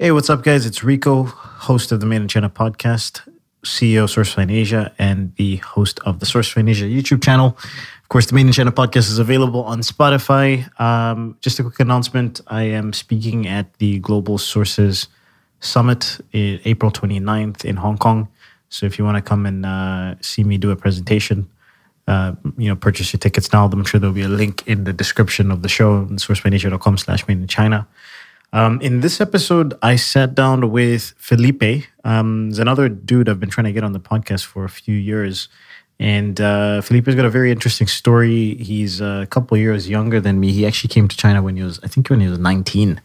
Hey, what's up, guys? It's Rico, host of the Made in China podcast, CEO of SourceFind Asia, and the host of the SourceFind Asia YouTube channel. Of course, the Made in China podcast is available on Spotify. Um, just a quick announcement I am speaking at the Global Sources Summit April 29th in Hong Kong. So if you want to come and uh, see me do a presentation, uh, you know, purchase your tickets now. I'm sure there'll be a link in the description of the show on sourcefindasia.com slash made in China. Um, in this episode, I sat down with Felipe. Um, another dude I've been trying to get on the podcast for a few years. And uh, Felipe's got a very interesting story. He's a couple years younger than me. He actually came to China when he was, I think, when he was 19,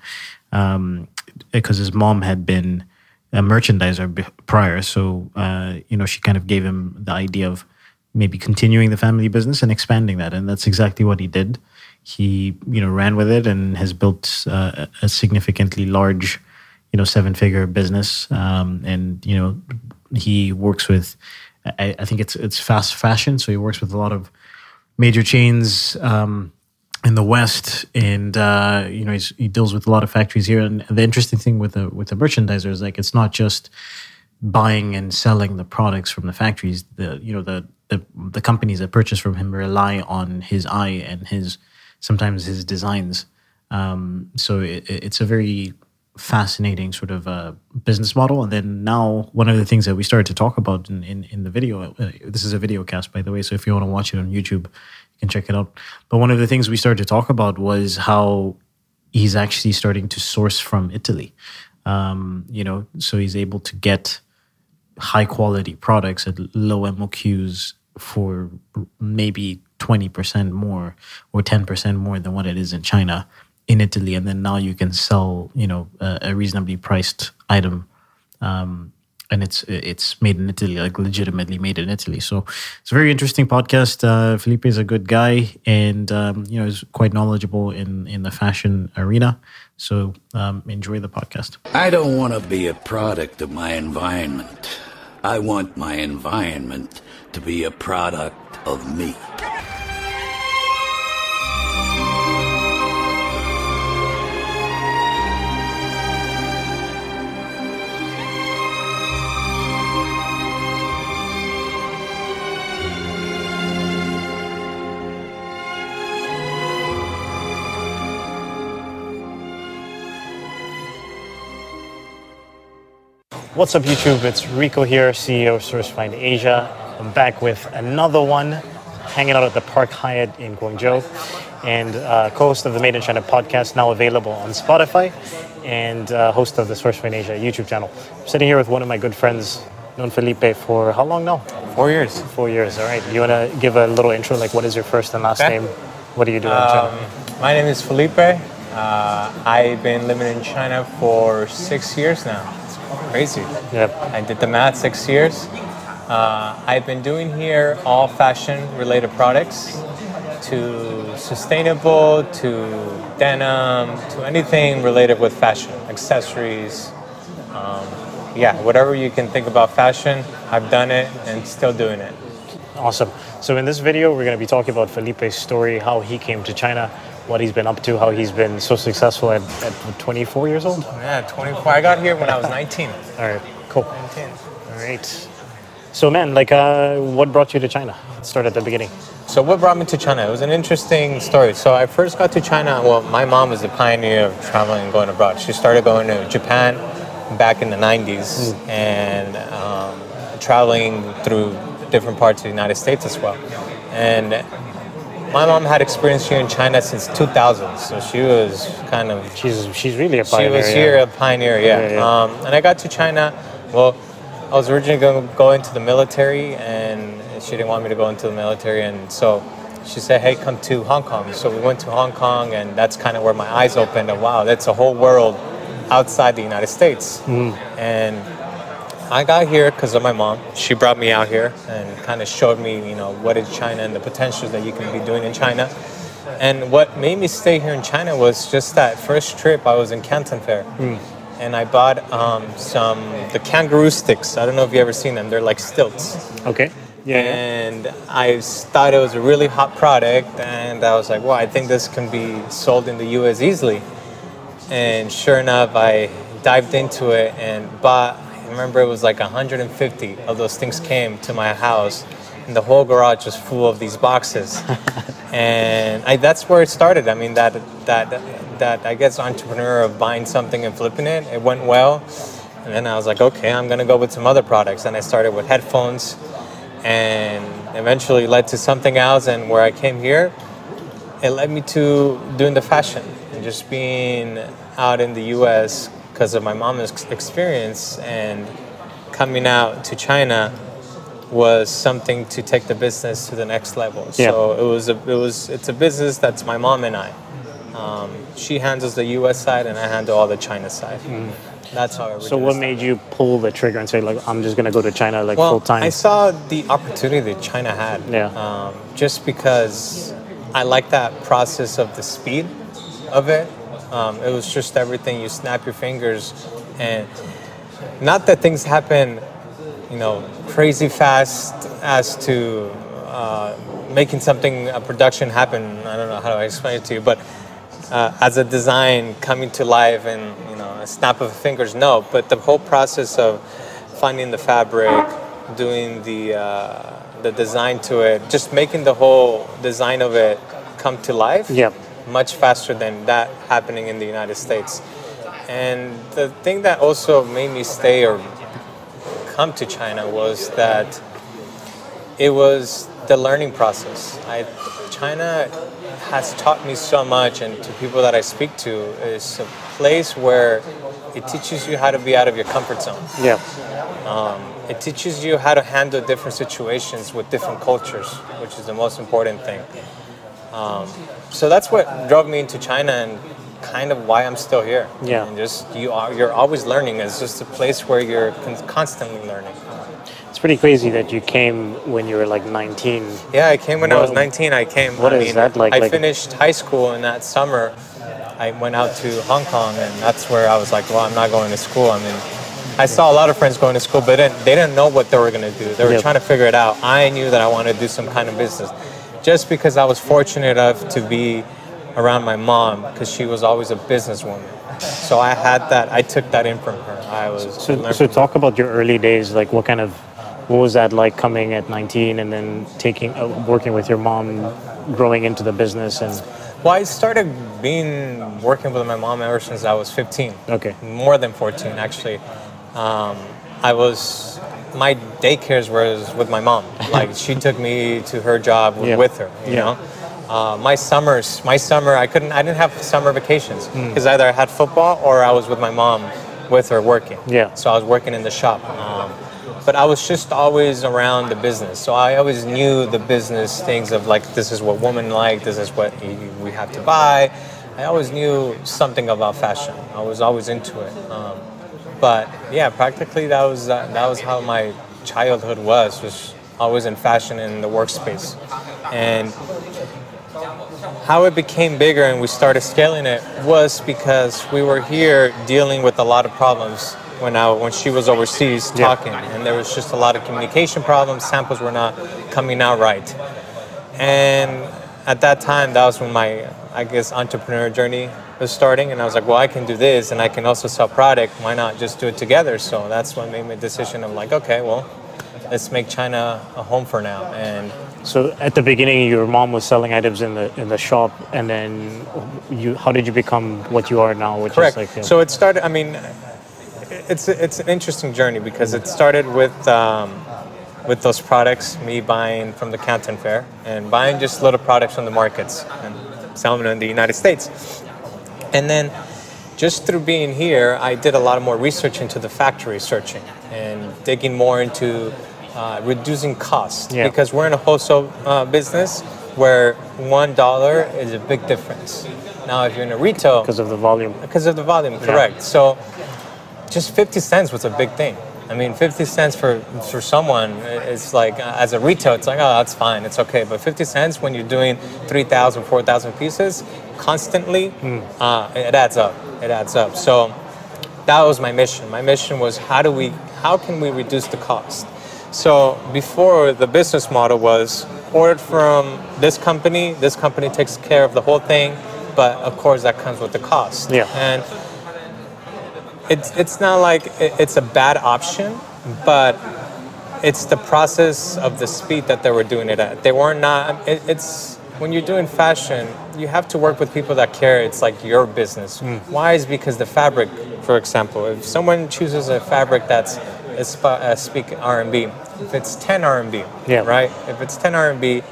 um, because his mom had been a merchandiser prior. So, uh, you know, she kind of gave him the idea of maybe continuing the family business and expanding that. And that's exactly what he did he you know ran with it and has built uh, a significantly large you know seven figure business. Um, and you know he works with I, I, think it's it's fast fashion. So he works with a lot of major chains um, in the west. And uh, you know he deals with a lot of factories here. And the interesting thing with the with the merchandiser is like it's not just buying and selling the products from the factories. The you know the the, the companies that purchase from him rely on his eye and his sometimes his designs. Um, so it, it's a very fascinating sort of uh, business model. And then now, one of the things that we started to talk about in, in, in the video, uh, this is a video cast, by the way. So if you want to watch it on YouTube, you can check it out. But one of the things we started to talk about was how he's actually starting to source from Italy. Um, you know, so he's able to get high quality products at low MOQs for maybe 20% more or 10% more than what it is in China in Italy. And then now you can sell, you know, a, a reasonably priced item. Um, and it's it's made in Italy, like legitimately made in Italy. So it's a very interesting podcast. Uh, Felipe is a good guy, and um, you know is quite knowledgeable in in the fashion arena. So um, enjoy the podcast. I don't want to be a product of my environment. I want my environment to be a product of me. What's up, YouTube? It's Rico here, CEO of SourceFind Asia. I'm back with another one, hanging out at the Park Hyatt in Guangzhou, and uh, co-host of the Made in China podcast, now available on Spotify, and uh, host of the SourceFind Asia YouTube channel. I'm sitting here with one of my good friends, known Felipe for how long now? Four years. Four years. All right. You want to give a little intro? Like, what is your first and last okay. name? What do you do um, in China? My name is Felipe. Uh, I've been living in China for six years now It's crazy. Yep. I did the math six years. Uh, I've been doing here all fashion related products to sustainable to denim to anything related with fashion, accessories. Um, yeah, whatever you can think about fashion, I've done it and still doing it. Awesome. So, in this video, we're going to be talking about Felipe's story, how he came to China, what he's been up to, how he's been so successful at, at 24 years old? Yeah, 24. I got here when I was 19. All right, cool. 19. All right. So, man, like, uh, what brought you to China? Let's start at the beginning. So, what brought me to China? It was an interesting story. So, I first got to China. Well, my mom was a pioneer of traveling and going abroad. She started going to Japan back in the 90s mm. and um, traveling through different parts of the United States as well. And my mom had experience here in China since 2000, so she was kind of she's she's really a pioneer. She was yeah. here a pioneer, yeah. yeah, yeah. Um, and I got to China. Well, I was originally going to go into the military, and she didn't want me to go into the military, and so she said, "Hey, come to Hong Kong." So we went to Hong Kong, and that's kind of where my eyes opened. And wow, that's a whole world outside the United States, mm. and I got here because of my mom. She brought me out here and kind of showed me, you know, what is China and the potentials that you can be doing in China. And what made me stay here in China was just that first trip I was in Canton Fair. Mm. And I bought um, some the kangaroo sticks. I don't know if you ever seen them. They're like stilts. Okay. Yeah. And yeah. I thought it was a really hot product, and I was like, "Well, I think this can be sold in the U.S. easily." And sure enough, I dived into it and bought. I remember it was like 150 of those things came to my house, and the whole garage was full of these boxes. and I, that's where it started. I mean, that that that I guess entrepreneur of buying something and flipping it. It went well, and then I was like, okay, I'm gonna go with some other products. And I started with headphones, and eventually led to something else. And where I came here, it led me to doing the fashion and just being out in the U.S. because of my mom's experience and coming out to China was something to take the business to the next level. Yeah. So it was a, it was it's a business that's my mom and I. Um, she handles the U.S. side and I handle all the China side. That's how. it Mm. So what made you pull the trigger and say like I'm just gonna go to China like well, full time? I saw the opportunity that China had. Yeah. Um, just because I like that process of the speed of it. Um, it was just everything. You snap your fingers, and not that things happen, you know, crazy fast as to uh, making something a production happen. I don't know how I explain it to you, but uh, as a design coming to life and you know a snap of fingers no but the whole process of finding the fabric doing the uh, the design to it just making the whole design of it come to life Yep. much faster than that happening in the united states and the thing that also made me stay or come to china was that it was the learning process. I, China has taught me so much, and to people that I speak to, is a place where it teaches you how to be out of your comfort zone. yeah. It teaches you how to handle different situations with different cultures, which is the most important thing. Um, so that's what drove me into China and kind of why I'm still here. Yeah. And just you are you're always learning. It's just a place where you're con- constantly learning. It's pretty crazy that you came when you were like 19. Yeah, I came when I was 19. I came. what I is mean, that like- I like- finished high school, and that summer, I went out to Hong Kong, and that's where I was like, well, I'm not going to school. I mean, I saw a lot of friends going to school, but they didn't, they didn't know what they were going to do. They were Yep. trying to figure it out. I knew that I wanted to do some kind of business, just because I was fortunate enough to be around my mom, because she was always a businesswoman. So I had that. I took that in from her. I was. So, so talk about your early days. Like, what kind of, what was that like coming at 19 and then taking, uh, working with your mom, growing into the business and Well, I started being working with my mom ever since I was 15. Okay. More than 14, actually. Um, I was my daycares was with my mom. Like she took me to her job Yeah. with her. You Yeah. know. Uh, my summers, my summer, I couldn't. I didn't have summer vacations Hmm. because either I had football or I was with my mom, with her working. Yeah. So I was working in the shop. Um, but I was just always around the business. So I always knew the business things of like, this is what women like, this is what we have to buy. I always knew something about fashion. I was always into it. Um, but yeah, practically that was uh, that was how my childhood was. Was always in fashion in the workspace, and how it became bigger and we started scaling it was because we were here dealing with a lot of problems when I when she was overseas Yeah. talking, and there was just a lot of communication problems. Samples were not coming out right, and at that time, that was when my I guess entrepreneur journey was starting, and I was like, well, I can do this, and I can also sell product. Why not just do it together? So that's what made me a decision of like, okay, well, let's make China a home for now, and So at the beginning, your mom was selling items in the in the shop, and then you. How did you become what you are now? Which Correct. is like uh, so it started. I mean, it's it's an interesting journey because it started with um, with those products, me buying from the Canton Fair and buying just little products from the markets and selling them in the United States, and then just through being here, I did a lot of more research into the factory searching and digging more into uh, reducing costs Yeah. because we're in a wholesale uh, business where one dollar is a big difference. Now, if you're in a retail, because of the volume. because of the volume, correct. So just 50 cents was a big thing. I mean, 50 cents for, for someone, is like, as a retail, it's like, oh, that's fine, it's okay. But 50 cents when you're doing 3,000, 4,000 pieces constantly, uh, it adds up. It adds up. So that was my mission. My mission was how do we, how can we reduce the cost? So before the business model was ordered from this company, this company takes care of the whole thing, but of course that comes with the cost. Yeah. And it's it's not like it's a bad option, but it's the process of the speed that they were doing it at. They were not. It, it's when you're doing fashion, you have to work with people that care. It's like your business. Mm. Why is because the fabric, for example, if someone chooses a fabric that's uh, speak RMB, if it's 10 RMB, Yeah. right? If it's 10 RMB,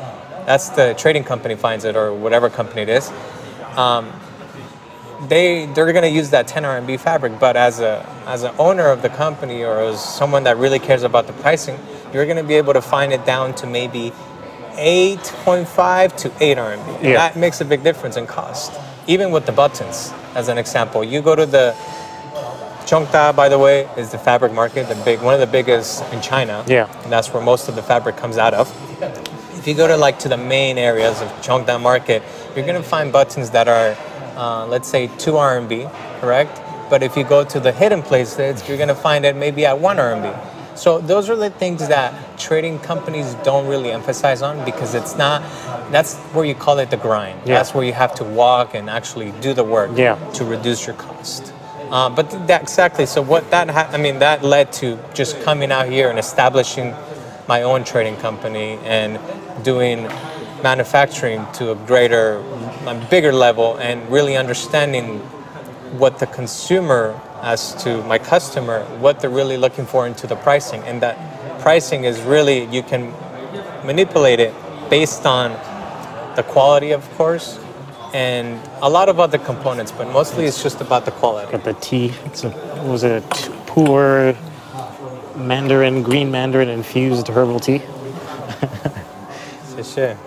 that's the trading company finds it or whatever company it is they they're gonna use that 10 RMB fabric, but as a as an owner of the company or as someone that really cares about the pricing, you're gonna be able to find it down to maybe 8.5 to 8 RMB. Yeah. That makes a big difference in cost. Even with the buttons, as an example, you go to the Zhongda, by the way, is the fabric market, the big one of the biggest in China. Yeah. and that's where most of the fabric comes out of. If you go to like to the main areas of Zhongda market, you're gonna find buttons that are, uh, let's say, two RMB, correct? But if you go to the hidden places, you're gonna find it maybe at one RMB. So those are the things that trading companies don't really emphasize on because it's not. That's where you call it the grind. Yeah. That's where you have to walk and actually do the work Yeah. to reduce your cost. Uh, but th- that exactly. So what that ha- I mean that led to just coming out here and establishing my own trading company and doing manufacturing to a greater, a bigger level, and really understanding what the consumer as to my customer what they're really looking for into the pricing and that pricing is really you can manipulate it based on the quality of course and a lot of other components but mostly it's just about the quality Got the tea. It's a, what was it a Pu'er Mandarin, green Mandarin infused herbal tea? For sure.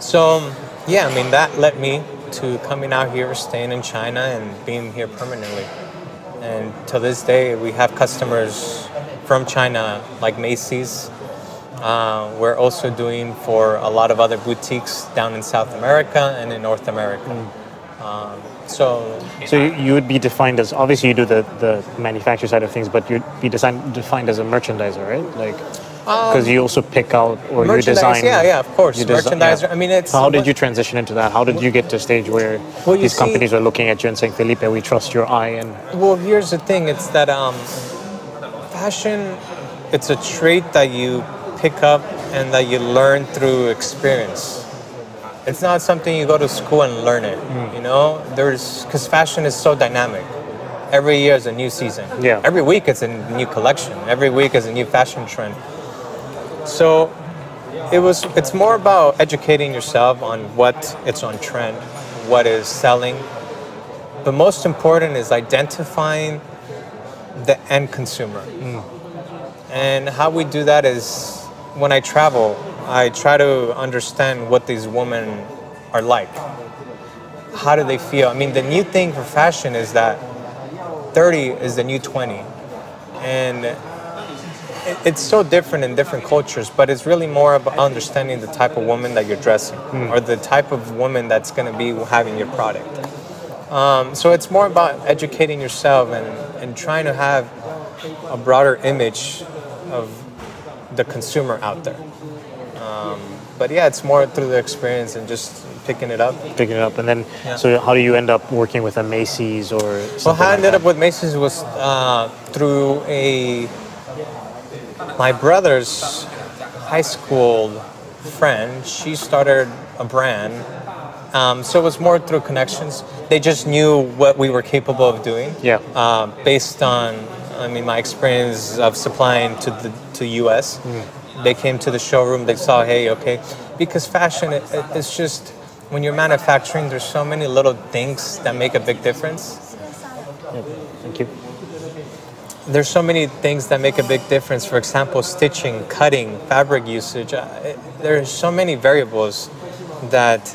So, yeah, I mean, that led me to coming out here, staying in China, and being here permanently. And to this day, we have customers from China, like Macy's. Uh, we're also doing for a lot of other boutiques down in South America and in North America. Um, so, So you, you would be defined as obviously you do the, the manufacture side of things, but you'd be design, defined as a merchandiser, right? Like because you also pick out or you Um, design. yeah, yeah, of course, you desi- merchandiser. I mean, it's how did you transition into that? How did you get to a stage where Well, these see- companies are looking at you and saying, Felipe, we trust your eye and Well, here's the thing: it's that um, fashion, it's a trait that you pick up and that you learn through experience. It's not something you go to school and learn it. Mm. You know, there's because fashion is so dynamic. Every year is a new season. Yeah. Every week it's a new collection. Every week is a new fashion trend. So it was it's more about educating yourself on what it's on trend, what is selling. But most important is identifying the end consumer. Mm. And how we do that is when I travel, I try to understand what these women are like. How do they feel? I mean, the new thing for fashion is that 30 is the new 20. And it's so different in different cultures, but it's really more about understanding the type of woman that you're dressing or the type of woman that's going to be having your product. Um, so it's more about educating yourself and, and trying to have a broader image of the consumer out there. Um, but yeah, it's more through the experience and just picking it up. picking it up? And then, Yeah. so how do you end up working with a Macy's or Well, how I ended up with Macy's was uh, through a my brother's high school friend. She started a brand, um, so it was more through connections. They just knew what we were capable of doing. Yeah. Uh, based on, I mean, my experience of supplying to the to U.S. They came to the showroom. They saw, hey, okay, because fashion, it, it, it's just when you're manufacturing, there's so many little things that make a big difference Thank you. there's so many things that make a big difference. For example, stitching, cutting, fabric usage. Uh, it- There's so many variables that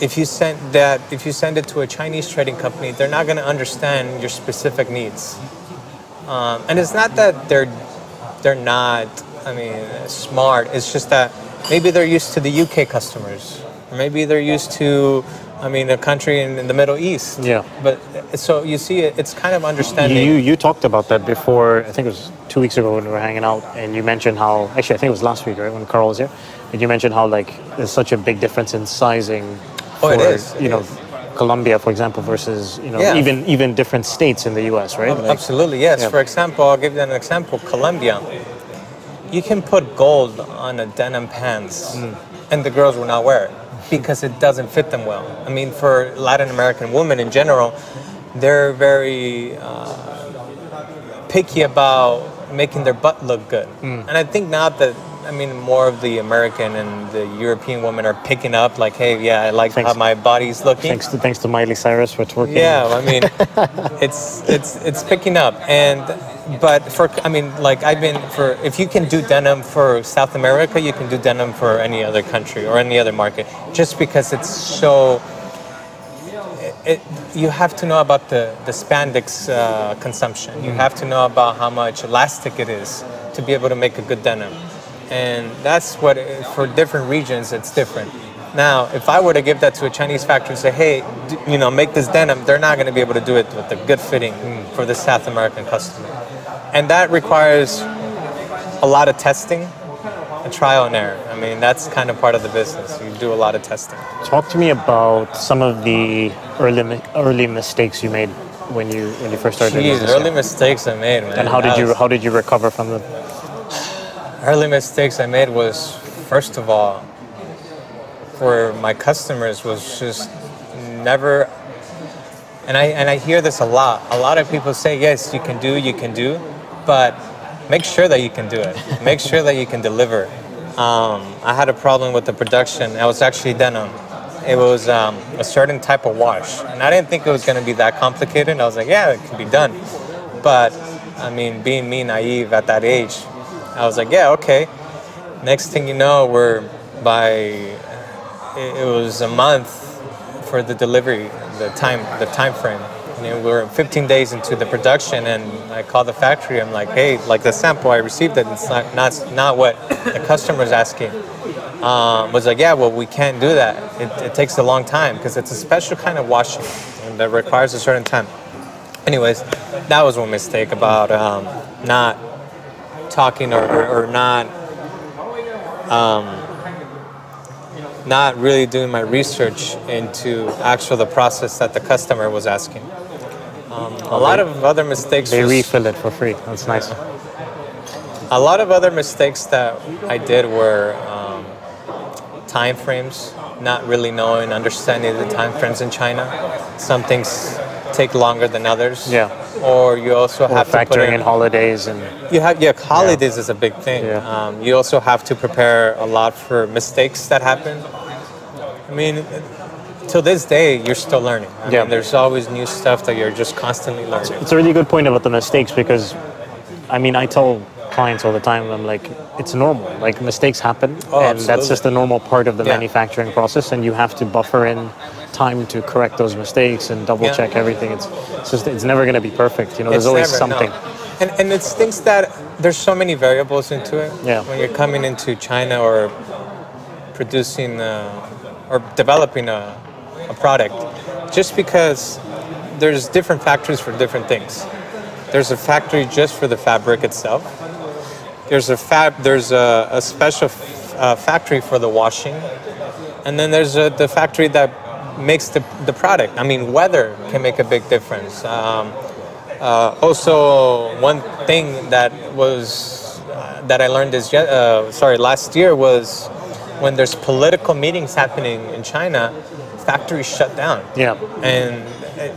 if you send that if you send it to a Chinese trading company, they're not going to understand your specific needs. Um, and it's not that they're they're not. I mean, smart. It's just that maybe they're used to the UK customers, or maybe they're used to. I mean, a country in, in the Middle East. Yeah. But so you see, it, it's kind of understanding. You, you talked about that before, I think it was two weeks ago when we were hanging out, and you mentioned how, actually, I think it was last week, right, when Carl was here, and you mentioned how, like, there's such a big difference in sizing Oh, for, it is, it you know, is. Colombia, for example, versus you know Yeah. even even different states in the U.S. Right? Like- Absolutely, yes. Yeah. For example, I'll give you an example. Colombia, you can put gold on a denim pants, and the girls will not wear it because it doesn't fit them well. I mean, for Latin American women in general, they're very uh, picky about making their butt look good. And I think now that I mean, more of the American and the European women are picking up, like, hey, yeah, I like Thanks. how my body's looking. Thanks to thanks to Miley Cyrus for twerking. Yeah, I mean, it's it's it's picking up, and but for I mean, like I've been for if you can do denim for South America, you can do denim for any other country or any other market, just because it's so. It, you have to know about the the spandex uh, consumption. You have to know about how much elastic it is to be able to make a good denim, and that's what for different regions it's different. Now, if I were to give that to a Chinese factory and say, "Hey, d- you know, make this denim," they're not going to be able to do it with a good fitting for the South American customer, and that requires a lot of testing, and trial and error. I mean, that's kind of part of the business. You do a lot of testing. Talk to me about some of the early early mistakes you made when you when you first started. Jeez, early mistakes I made, man. and how did That you was- how did you recover from them? Early mistakes I made was first of all for my customers was just never and I and I hear this a lot. A lot of people say yes, you can do, you can do, but make sure that you can do it. make sure that you can deliver. Um, I had a problem with the production. I was actually denim. It was um, a certain type of wash, and I didn't think it was going to be that complicated. I was like, yeah, it can be done. But I mean, being me naive at that age, I was like, yeah, okay. Next thing you know, we're by it, was a month for the delivery, the time, the time frame. Know, we were 15 days into the production, and I called the factory. I'm like, hey, like the sample I received it, it's not not not what the customer's asking. Um, was like, yeah, well, we can't do that. It, it takes a long time because it's a special kind of washing and that requires a certain time. Anyways, that was one mistake about um, not talking or, or, or not not really doing my research into actual the process that the customer was asking. Um, a lot of other mistakes. They was- refill it for free. That's nice. a lot of other mistakes that I did were um, time frames, not really knowing, understanding the time frames in China. Some things take longer than others. Yeah. Or you also have to put factoring in, in holidays and you have yeah, holidays is a big thing. Yeah. Um, you also have to prepare a lot for mistakes that happen. I mean, till this day, you're still learning. I Yeah. mean, there's always new stuff that you're just constantly learning. it's a really good point about the mistakes because, I mean, I tell clients all the time, I'm like, it's normal. Like mistakes happen, Oh, and that's just a normal part of the Yeah. manufacturing process, and you have to buffer in time to correct those mistakes and double Yeah. check everything. It's, it's just it's never going to be perfect. You know, there's always never, no. something. And, and it's things that there's so many variables into it. Yeah. When you're coming into China or producing uh, or developing a, a product, just because there's different factories for different things. There's a factory just for the fabric itself. There's a fab. There's a, a special f- uh, factory for the washing, and then there's a, the factory that makes the, the product. I mean, weather can make a big difference. Um, uh, also, one thing that was uh, that I learned is uh, sorry last year was when there's political meetings happening in China, factories shut down Yeah. and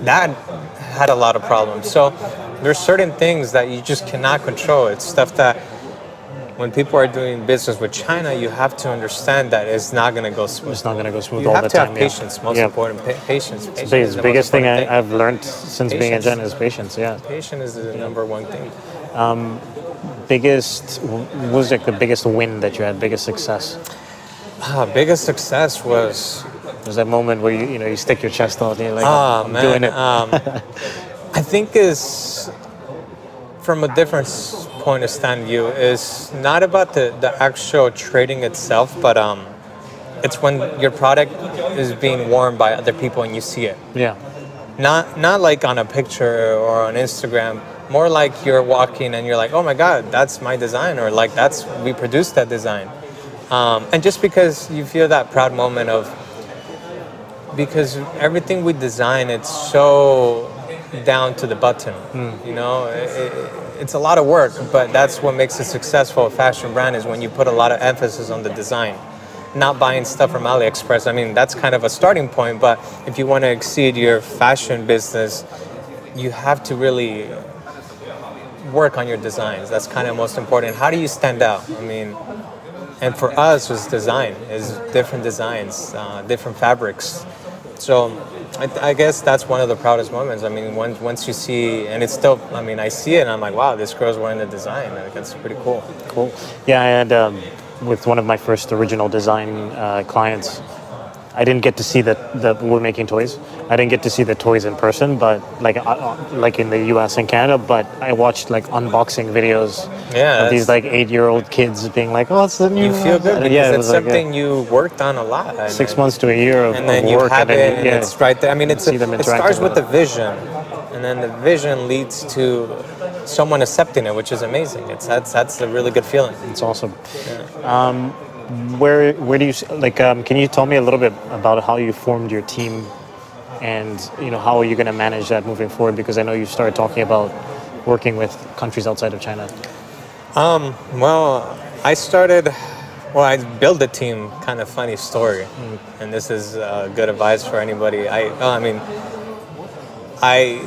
that had a lot of problems. So there's certain things that you just cannot control. It's stuff that when people are doing business with China, you have to understand that it's not going to go smooth. It's not going to go smooth You all the to time. have yeah. patience. Most yeah. important, pa- patience. patience The the biggest thing, I, I've learned since being in Patience. China is patience. Yeah. Patience is the number one thing. Biggest what was like the biggest win that you had, biggest success. Ah, biggest success was There's that moment where you you know you stick your chest out and you're like, Ah, I'm man. doing it. Um, I think is from a different point of stand view is not about the, the actual trading itself, but um, it's when your product is being worn by other people and you see it. yeah. Not not like on a picture or on Instagram. More like you're walking and you're like, oh my god, that's my design, or like that's we produced that design. Um, and just because you feel that proud moment of because everything we design it's so down to the button. You know, it, it- it's a lot of work, but that's what makes a successful fashion brand is when you put a lot of emphasis on the design. Not buying stuff from AliExpress. I mean, that's kind of a starting point, but if you want to exceed your fashion business, you have to really work on your designs. That's kind of most important. How do you stand out? I mean, and for us was design is different designs uh, different fabrics so I, I guess that's one of the proudest moments i mean once, once you see and it's still i mean i see it and i'm like wow this girl's wearing the design like, that's pretty cool Cool. Yeah, had um, with one of my first original design uh, clients. I didn't get to see that, the we're making toys. I didn't get to see the toys in person, but like uh, like in the U.S. and Canada. But I watched like unboxing videos Yeah, of these like eight-year-old kids being like, "Oh, it's the new." you feel good because yeah, it it's like, something you worked on a lot and six then- months to a year of, and then of you work, have and it and yeah, it's right there i mean it's see a, it starts with with the vision and then the vision leads to someone accepting it which is amazing it's that's that's a really good feeling It's awesome. Um, where where do you like? Um, can you tell me a little bit about how you formed your team, and you know how are you going to manage that moving forward? Because I know you started talking about working with countries outside of China. Well, I started. Well, I built a team. Kind of funny story, and this is uh, good advice for anybody. I, oh, I mean, I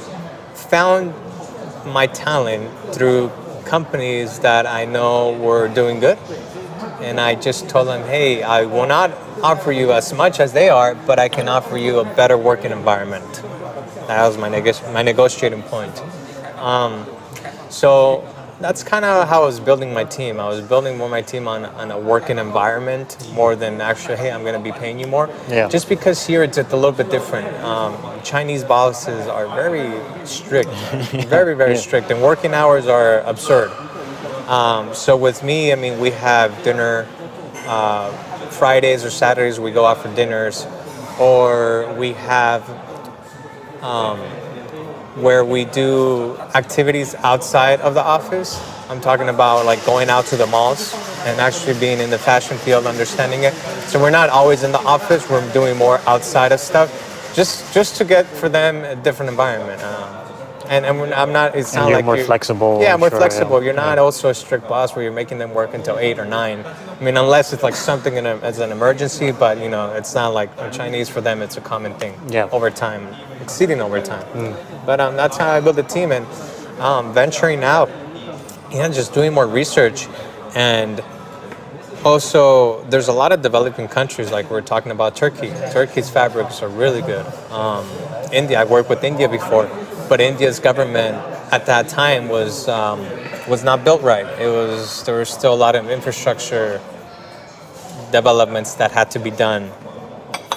found my talent through companies that I know were doing good, and I just told them, "Hey, I will not offer you as much as they are, but I can offer you a better working environment." That was my neg- my negotiating point. So that's kind of how I was building my team. I was building more my team on, on a working environment more than actually, hey, I'm going to be paying you more. Yeah. Just because here it's a little bit different. Um, Chinese bosses are very strict, very, very Yeah. strict, and working hours are absurd. Um, so with me, I mean, we have dinner uh, Fridays or Saturdays. We go out for dinners, or we have where we do activities outside of the office. I'm talking about like going out to the malls and actually being in the fashion field, understanding it. So we're not always in the office. We're doing more outside of stuff, just just to get for them a different environment. Um, and and I'm not. It's And not you're like more you- flexible, Yeah, I'm more sure, flexible. yeah. You're not Yeah. also a strict boss where you're making them work until eight or nine. I mean, unless it's like something in a, as an emergency, but you know, it's not like Chinese for them. It's a common thing. Yeah. Over time, exceeding over time. But um, that's how I build a team and um, venturing out. Yeah, just doing more research and also there's a lot of developing countries like we're talking about turkey turkey's fabrics are really good um, india i've worked with india before but india's government at that time was um, was not built right. It was there was still a lot of infrastructure developments that had to be done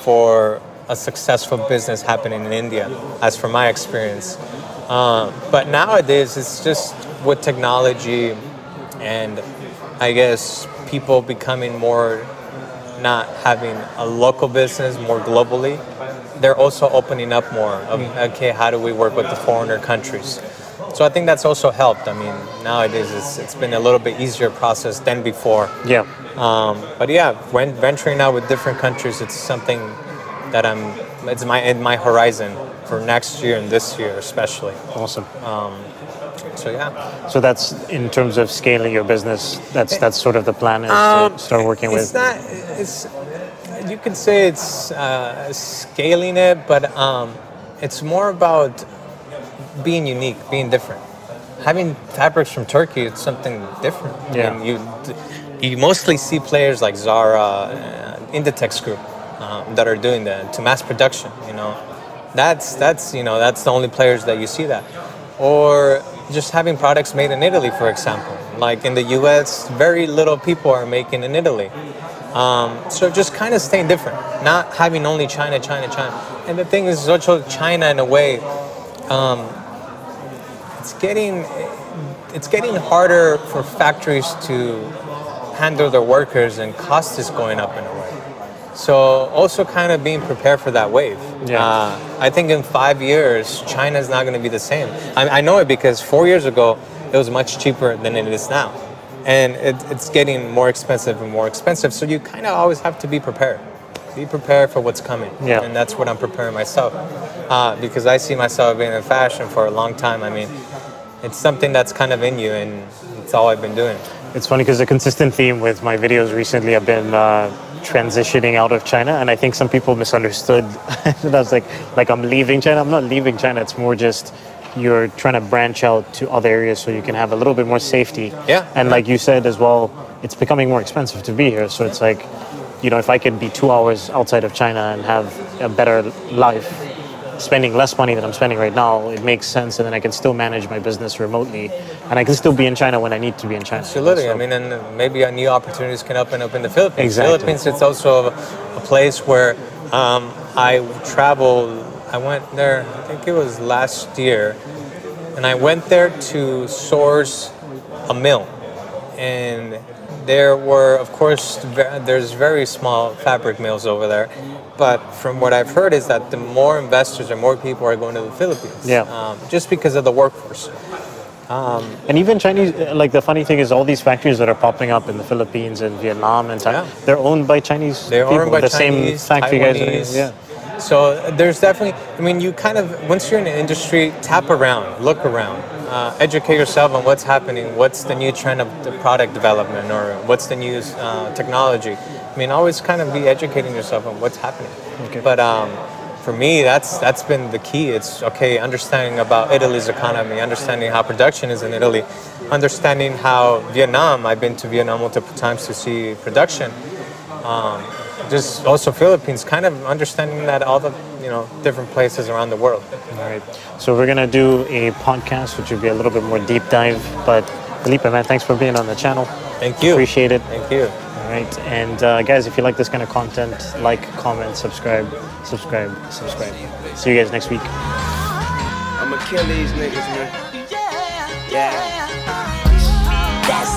for a successful business happening in india as from my experience. Um, but nowadays it's just with technology and I guess people becoming more not having a local business more globally, they're also opening up more of okay, how do we work with the foreigner countries? So I think that's also helped. I mean, nowadays it's, it's been a little bit easier process than before. Yeah. Um, but yeah, when venturing out with different countries, it's something that I'm. It's my in my horizon for next year and this year especially. Awesome. So yeah. So that's in terms of scaling your business. That's that's sort of the plan is Um, to start working it's with. not. It's you could say it's uh, scaling it, but um, it's more about being unique, being different. Having fabrics from Turkey, it's something different. I Yeah. mean, you you mostly see players like Zara, uh, Inditex Group, um, that are doing that to mass production. You know, that's that's you know that's the only players that you see that, or just having products made in Italy, for example. Like in the U.S., very little people are making in Italy. Um, so just kind of staying different, not having only China, China, China. And the thing is, also China in a way, um, it's getting it's getting harder for factories to handle their workers, and cost is going up in a way. So also kind of being prepared for that wave. Yeah. Uh, I think in five years, China is not going to be the same. I, I know it because four years ago, it was much cheaper than it is now. And it, it's getting more expensive and more expensive. So you kind of always have to be prepared. be prepared for what's coming. Yeah. And that's what I'm preparing myself. Uh, because I see myself being in fashion for a long time. I mean, it's something that's kind of in you, and it's all I've been doing. It's funny because the consistent theme with my videos recently have been uh, transitioning out of China, and I think some people misunderstood. that I was like, like I'm leaving China. I'm not leaving China. It's more just you're trying to branch out to other areas so you can have a little bit more safety. Yeah. And like you said as well, it's becoming more expensive to be here. So it's like, you know, if I could be two hours outside of China and have a better life, spending less money than I'm spending right now, it makes sense, and then I can still manage my business remotely, and I can still be in China when I need to be in China. Absolutely. So- I mean, and maybe a new opportunities can open up in the Philippines. Exactly. Philippines, it's also a, a place where um, I travel. I went there. I think it was last year, and I went there to source a mill, and there were, of course, there's very small fabric mills over there. But from what I've heard is that the more investors or more people are going to the Philippines, Yeah. um, just because of the workforce. And even Chinese, like the funny thing is, all these factories that are popping up in the Philippines and Vietnam and Thailand, Yeah. they're owned by Chinese They're people. owned by the Chinese, same factory guys. Taiwanese. Yeah. So there's definitely, I mean, you kind of, once you're in the industry, tap around, look around, uh, educate yourself on what's happening, what's the new trend of the product development, or what's the new uh, technology. I mean, always kind of be educating yourself on what's happening. Okay. But um, for me, that's that's been the key. It's okay, understanding about Italy's economy, understanding how production is in Italy, understanding how Vietnam. I've been to Vietnam multiple times to see production just also Philippines, kind of understanding that all the you know different places around the world. All right. So we're gonna do a podcast, which will be a little bit more deep dive. But Felipe, man, thanks for being on the channel. Thank you. Appreciate it. Thank you. All right. And uh, guys, if you like this kind of content, like, comment, subscribe, subscribe, subscribe. See you guys next week. I'ma kill these niggas, man. Yeah. That's how